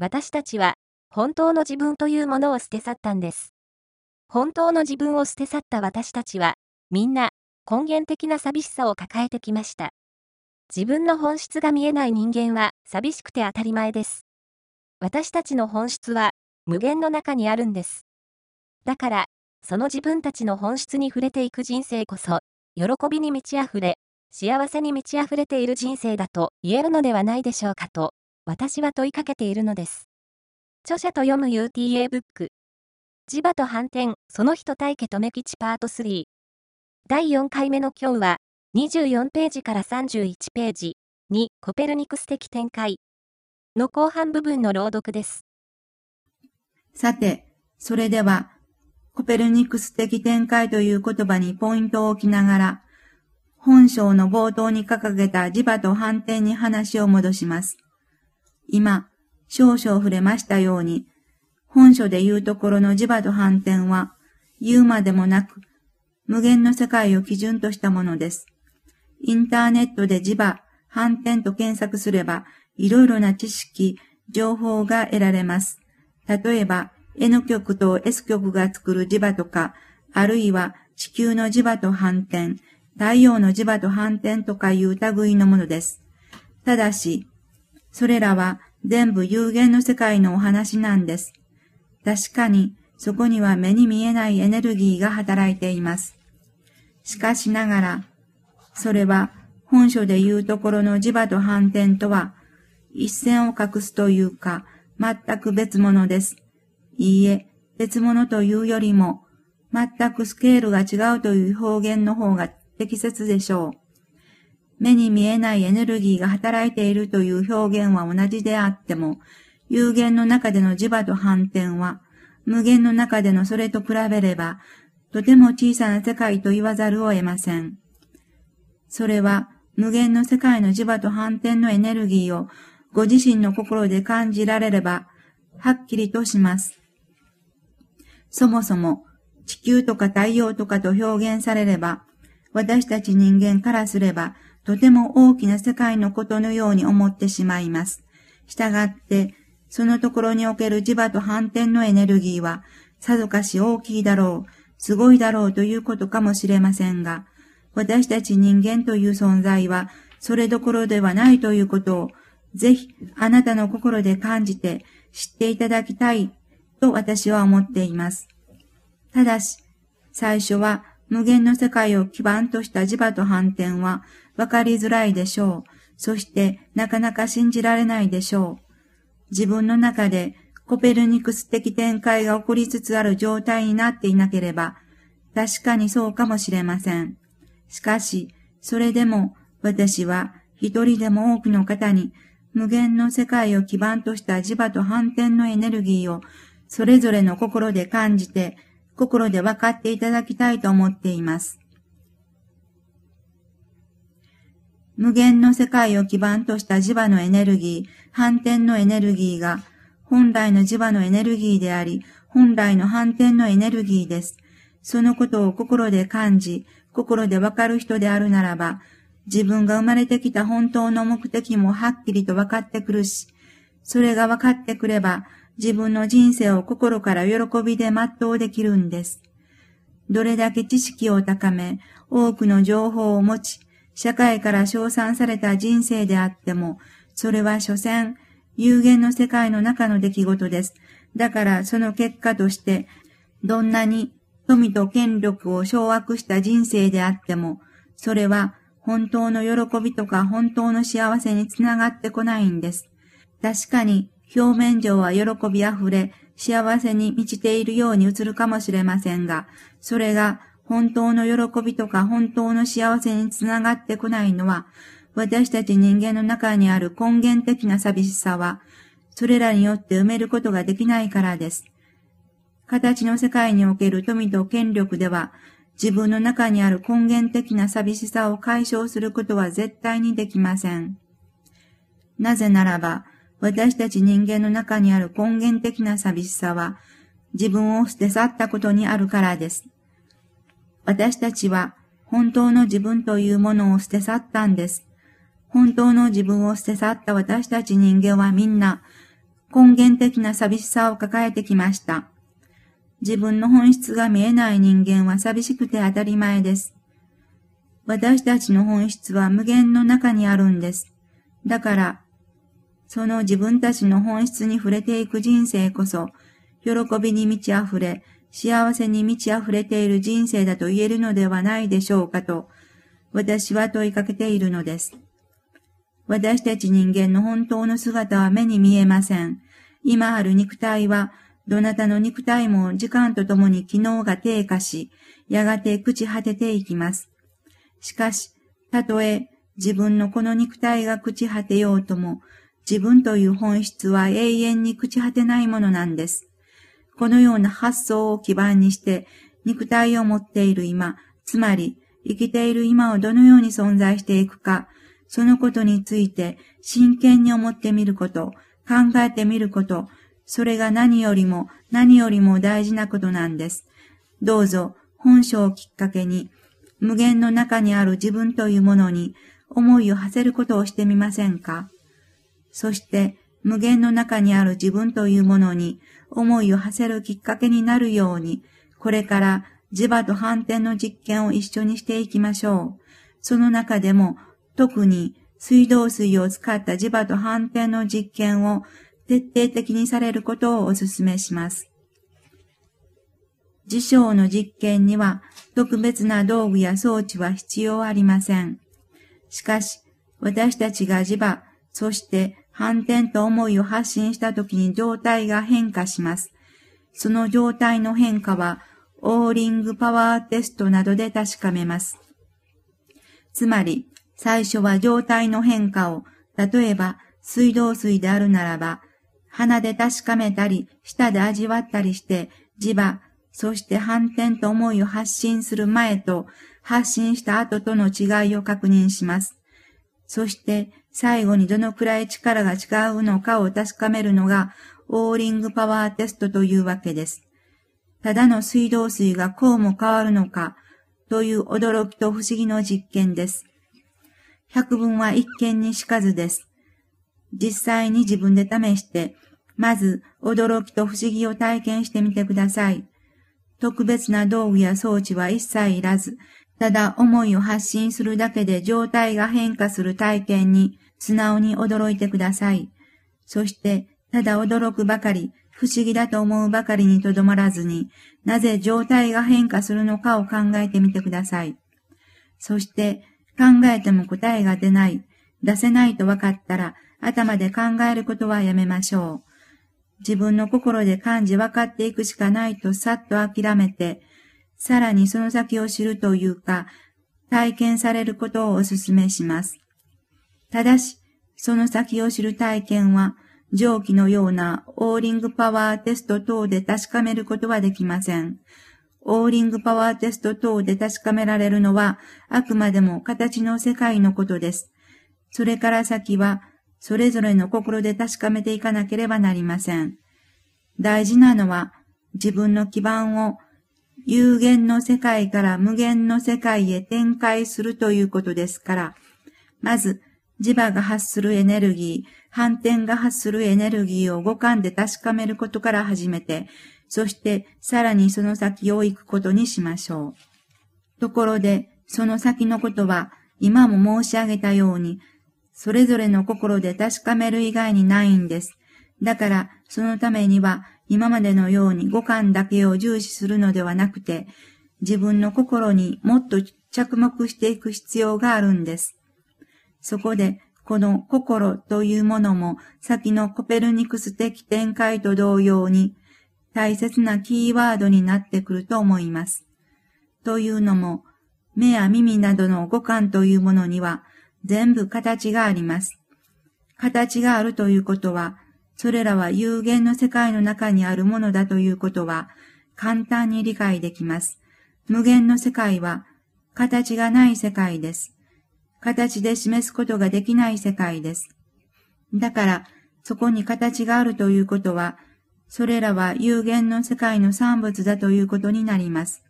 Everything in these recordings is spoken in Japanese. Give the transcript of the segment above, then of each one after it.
私たちは、本当の自分というものを捨て去ったんです。本当の自分を捨て去った私たちは、みんな、根源的な寂しさを抱えてきました。自分の本質が見えない人間は、寂しくて当たり前です。私たちの本質は、無限の中にあるんです。だから、その自分たちの本質に触れていく人生こそ、喜びに満ち溢れ、幸せに満ち溢れている人生だと言えるのではないでしょうかと、私は問いかけているのです。著者と読む UTA ブック。磁場と反転、その人対家とめ吉パート3。第4回目の今日は、24ページから31ページにコペルニクス的展開の後半部分の朗読です。さて、それでは、コペルニクス的展開という言葉にポイントを置きながら、本章の冒頭に掲げた磁場と反転に話を戻します。今、少々触れましたように、本書で言うところの磁場と反転は、言うまでもなく、無限の世界を基準としたものです。インターネットで磁場、反転と検索すれば、いろいろな知識、情報が得られます。例えば、N 極と S 極が作る磁場とか、あるいは地球の磁場と反転、太陽の磁場と反転とかいう類のものです。ただし、それらは全部有限の世界のお話なんです。確かに、そこには目に見えないエネルギーが働いています。しかしながら、それは本書で言うところの磁場と反転とは、一線を画すというか、全く別物です。いいえ、別物というよりも、全くスケールが違うという表現の方が適切でしょう。目に見えないエネルギーが働いているという表現は同じであっても、有限の中での磁場と反転は、無限の中でのそれと比べれば、とても小さな世界と言わざるを得ません。それは、無限の世界の磁場と反転のエネルギーをご自身の心で感じられれば、はっきりとします。そもそも、地球とか太陽とかと表現されれば、私たち人間からすれば、とても大きな世界のことのように思ってしまいます。したがって、そのところにおける磁場と反転のエネルギーは、さぞかし大きいだろう、すごいだろうということかもしれませんが、私たち人間という存在は、それどころではないということを、ぜひあなたの心で感じて知っていただきたいと私は思っています。ただし、最初は無限の世界を基盤とした磁場と反転は分かりづらいでしょう。そしてなかなか信じられないでしょう。自分の中でコペルニクス的展開が起こりつつある状態になっていなければ、確かにそうかもしれません。しかし、それでも私は一人でも多くの方に無限の世界を基盤とした磁場と反転のエネルギーをそれぞれの心で感じて、心で分かっていただきたいと思っています。無限の世界を基盤とした磁場のエネルギー、反転のエネルギーが、本来の磁場のエネルギーであり、本来の反転のエネルギーです。そのことを心で感じ、心でわかる人であるならば、自分が生まれてきた本当の目的もはっきりと分かってくるし、それが分かってくれば、自分の人生を心から喜びで全うできるんです。どれだけ知識を高め、多くの情報を持ち、社会から称賛された人生であっても、それは所詮、有限の世界の中の出来事です。だからその結果として、どんなに富と権力を掌握した人生であっても、それは本当の喜びとか本当の幸せにつながってこないんです。確かに表面上は喜びあふれ、幸せに満ちているように映るかもしれませんが、それが本当の喜びとか本当の幸せにつながってこないのは、私たち人間の中にある根源的な寂しさは、それらによって埋めることができないからです。形の世界における富と権力では、自分の中にある根源的な寂しさを解消することは絶対にできません。なぜならば、私たち人間の中にある根源的な寂しさは、自分を捨て去ったことにあるからです。私たちは本当の自分というものを捨て去ったんです。本当の自分を捨て去った私たち人間はみんな、根源的な寂しさを抱えてきました。自分の本質が見えない人間は寂しくて当たり前です。私たちの本質は無限の中にあるんです。だから、その自分たちの本質に触れていく人生こそ、喜びに満ち溢れ、幸せに満ち溢れている人生だと言えるのではないでしょうかと、私は問いかけているのです。私たち人間の本当の姿は目に見えません。今ある肉体は、どなたの肉体も時間とともに機能が低下し、やがて朽ち果てていきます。しかし、たとえ自分のこの肉体が朽ち果てようとも、自分という本質は永遠に朽ち果てないものなんです。このような発想を基盤にして、肉体を持っている今、つまり生きている今をどのように存在していくか、そのことについて真剣に思ってみること、考えてみること、それが何よりも何よりも大事なことなんです。どうぞ本書をきっかけに、無限の中にある自分というものに思いを馳せることをしてみませんか？そして無限の中にある自分というものに思いを馳せるきっかけになるように、これから磁場と反転の実験を一緒にしていきましょう。その中でも特に水道水を使った磁場と反転の実験を徹底的にされることをお勧めします。事象の実験には特別な道具や装置は必要ありません。しかし、私たちが磁場、そして反転と思いを発信した時に状態が変化します。その状態の変化は、オーリングパワーテストなどで確かめます。つまり、最初は状態の変化を、例えば水道水であるならば、鼻で確かめたり、舌で味わったりして、磁場、そして反転と思いを発信する前と発信した後との違いを確認します。そして最後にどのくらい力が違うのかを確かめるのがオーリングパワーテストというわけです。ただの水道水がこうも変わるのかという驚きと不思議の実験です。百分は一見にしかずです。実際に自分で試して、まず驚きと不思議を体験してみてください。特別な道具や装置は一切いらず、ただ思いを発信するだけで状態が変化する体験に素直に驚いてください。そして、ただ驚くばかり、不思議だと思うばかりにとどまらずに、なぜ状態が変化するのかを考えてみてください。そして、考えても答えが出ない、出せないと分かったら、頭で考えることはやめましょう。自分の心で感じ分かっていくしかないとさっと諦めて、さらにその先を知るというか、体験されることをお勧めします。ただし、その先を知る体験は、蒸気のようなオーリングパワーテスト等で確かめることはできません。オーリングパワーテスト等で確かめられるのは、あくまでも形の世界のことです。それから先は、それぞれの心で確かめていかなければなりません。大事なのは、自分の基盤を有限の世界から無限の世界へ展開するということですから、まず、磁場が発するエネルギー、反転が発するエネルギーを五感で確かめることから始めて、そしてさらにその先を行くことにしましょう。ところで、その先のことは、今も申し上げたように、それぞれの心で確かめる以外にないんです。だから、そのためには、今までのように五感だけを重視するのではなくて、自分の心にもっと着目していく必要があるんです。そこで、この心というものも、先のコペルニクス的展開と同様に、大切なキーワードになってくると思います。というのも、目や耳などの五感というものには全部形があります。形があるということは、それらは有限の世界の中にあるものだということは簡単に理解できます。無限の世界は形がない世界です。形で示すことができない世界です。だから、そこに形があるということは、それらは有限の世界の産物だということになります。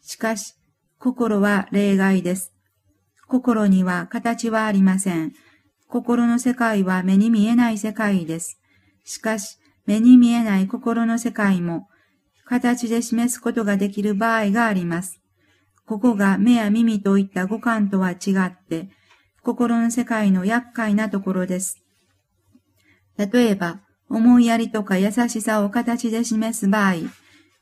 しかし、心は例外です。心には形はありません。心の世界は目に見えない世界です。しかし、目に見えない心の世界も、形で示すことができる場合があります。ここが目や耳といった五感とは違って、心の世界の厄介なところです。例えば、思いやりとか優しさを形で示す場合、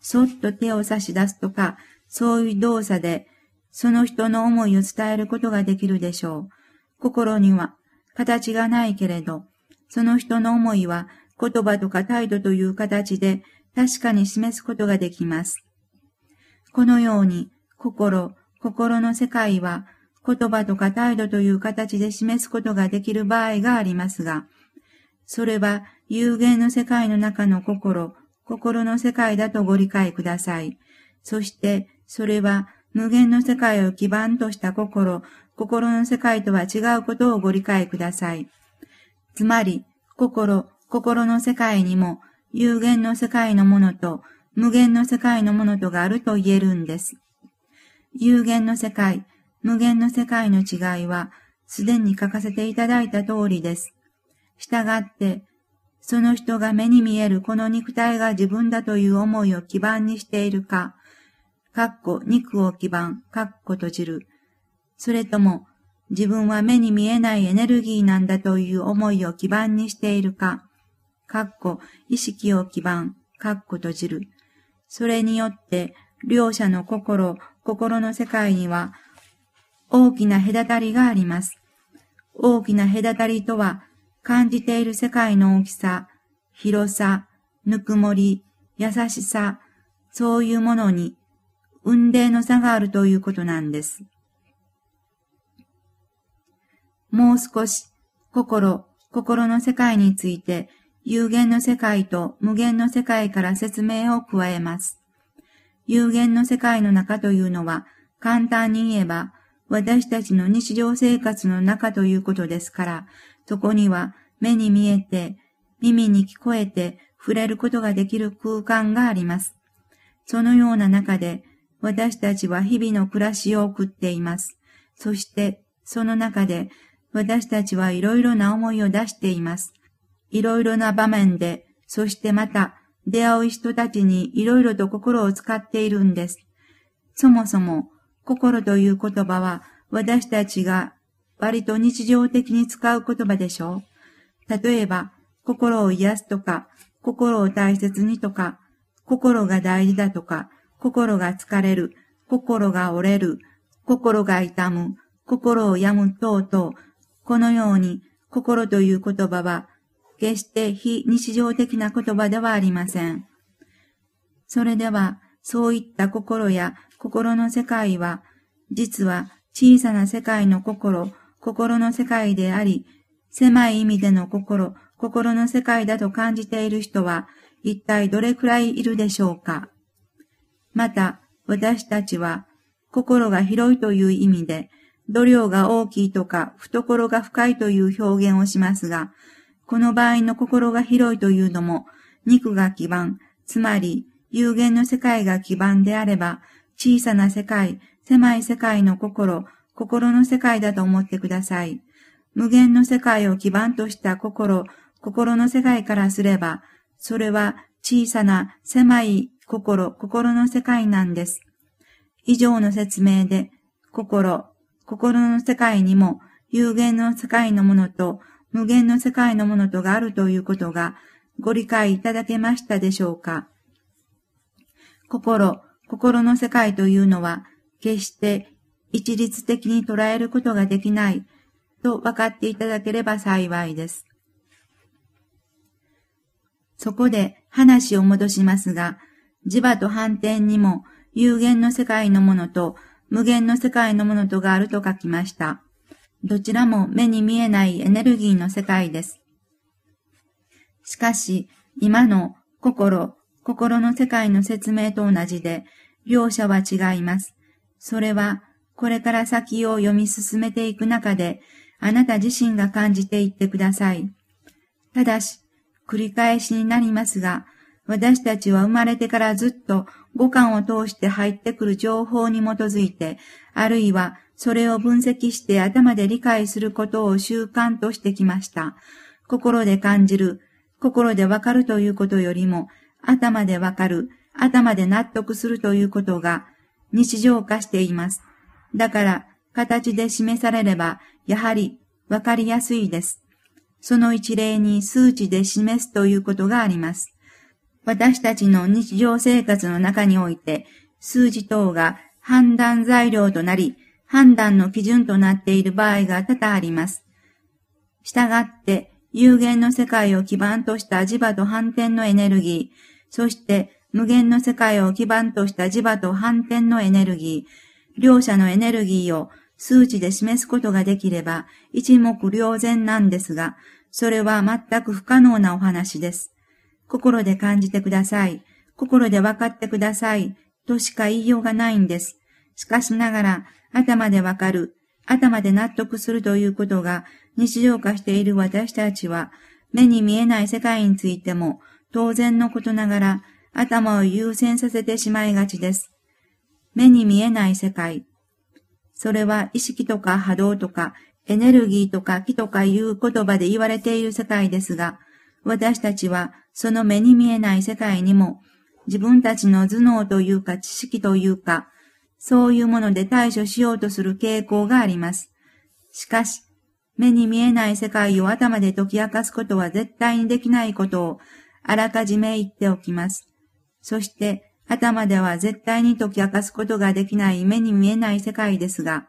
そっと手を差し出すとか、そういう動作で、その人の思いを伝えることができるでしょう。心には形がないけれど、その人の思いは言葉とか態度という形で確かに示すことができます。このように、心、心の世界は言葉とか態度という形で示すことができる場合がありますが、それは有限の世界の中の心、心の世界だとご理解ください。そして、それは無限の世界を基盤とした心、心の世界とは違うことをご理解ください。つまり、心、心の世界にも有限の世界のものと無限の世界のものとがあると言えるんです。有限の世界、無限の世界の違いは、すでに書かせていただいた通りです。したがって、その人が目に見えるこの肉体が自分だという思いを基盤にしているか、かっこ肉を基盤、かっこ閉じる。それとも、自分は目に見えないエネルギーなんだという思いを基盤にしているか、かっこ意識を基盤、かっこ閉じる。それによって、両者の心、心の世界には大きな隔たりがあります。大きな隔たりとは、感じている世界の大きさ、広さ、ぬくもり、優しさ、そういうものに、運命の差があるということなんです。もう少し、心、心の世界について、有限の世界と無限の世界から説明を加えます。有限の世界の中というのは、簡単に言えば、私たちの日常生活の中ということですから、そこには目に見えて、耳に聞こえて触れることができる空間があります。そのような中で、私たちは日々の暮らしを送っています。そして、その中で、私たちはいろいろな思いを出しています。いろいろな場面で、そしてまた、出会う人たちにいろいろと心を使っているんです。そもそも、心という言葉は、私たちが割と日常的に使う言葉でしょう。例えば、心を癒すとか、心を大切にとか、心が大事だとか、心が疲れる、心が折れる、心が痛む、心を病む等々、このように心という言葉は決して非日常的な言葉ではありません。それでは、そういった心や心の世界は、実は小さな世界の心、心の世界であり、狭い意味での心、心の世界だと感じている人は、一体どれくらいいるでしょうかまた、私たちは、心が広いという意味で、度量が大きいとか、懐が深いという表現をしますが、この場合の心が広いというのも、肉が基盤、つまり有限の世界が基盤であれば、小さな世界、狭い世界の心、心の世界だと思ってください。無限の世界を基盤とした心、心の世界からすれば、それは小さな狭い心、心の世界なんです。以上の説明で、心、心の世界にも有限の世界のものと無限の世界のものとがあるということがご理解いただけましたでしょうか？心、心の世界というのは決して一律的に捉えることができないと分かっていただければ幸いです。そこで話を戻しますが、磁場と反転にも有限の世界のものと無限の世界のものとがあると書きました。どちらも目に見えないエネルギーの世界です。しかし、今の心、心の世界の説明と同じで、両者は違います。それは、これから先を読み進めていく中で、あなた自身が感じていってください。ただし、繰り返しになりますが、私たちは生まれてからずっと五感を通して入ってくる情報に基づいて、あるいはそれを分析して頭で理解することを習慣としてきました。心で感じる。心でわかるということよりも、頭でわかる、頭で納得するということが日常化しています。だから、形で示されれば、やはりわかりやすいです。その一例に数値で示すということがあります。私たちの日常生活の中において、数字等が判断材料となり、判断の基準となっている場合が多々あります。したがって、有限の世界を基盤とした磁場と反転のエネルギー、そして無限の世界を基盤とした磁場と反転のエネルギー、両者のエネルギーを数値で示すことができれば一目瞭然なんですが、それは全く不可能なお話です。心で感じてください。心で分かってください。としか言いようがないんです。しかしながら、頭でわかる、頭で納得するということが日常化している私たちは、目に見えない世界についても当然のことながら頭を優先させてしまいがちです。目に見えない世界。それは意識とか波動とかエネルギーとか気とかいう言葉で言われている世界ですが、私たちはその目に見えない世界にも自分たちの頭脳というか知識というか、そういうもので対処しようとする傾向があります。しかし、目に見えない世界を頭で解き明かすことは絶対にできないことをあらかじめ言っておきます。そして、頭では絶対に解き明かすことができない目に見えない世界ですが、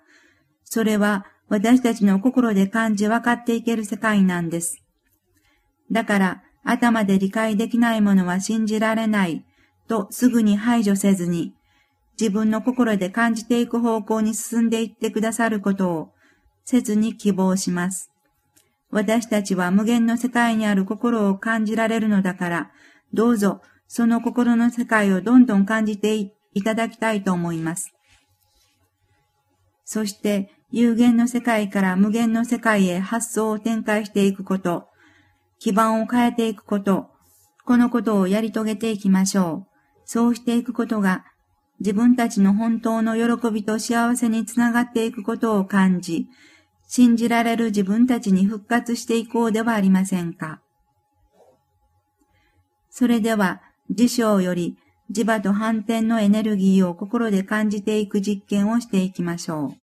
それは私たちの心で感じ分かっていける世界なんです。だから、頭で理解できないものは信じられないとすぐに排除せずに、自分の心で感じていく方向に進んでいってくださることを、切に希望します。私たちは無限の世界にある心を感じられるのだから、どうぞその心の世界をどんどん感じていただきたいと思います。そして、有限の世界から無限の世界へ発想を展開していくこと、基盤を変えていくこと、このことをやり遂げていきましょう。そうしていくことが自分たちの本当の喜びと幸せにつながっていくことを感じ、信じられる自分たちに復活していこうではありませんか。それでは、辞書より磁場と反転のエネルギーを心で感じていく実験をしていきましょう。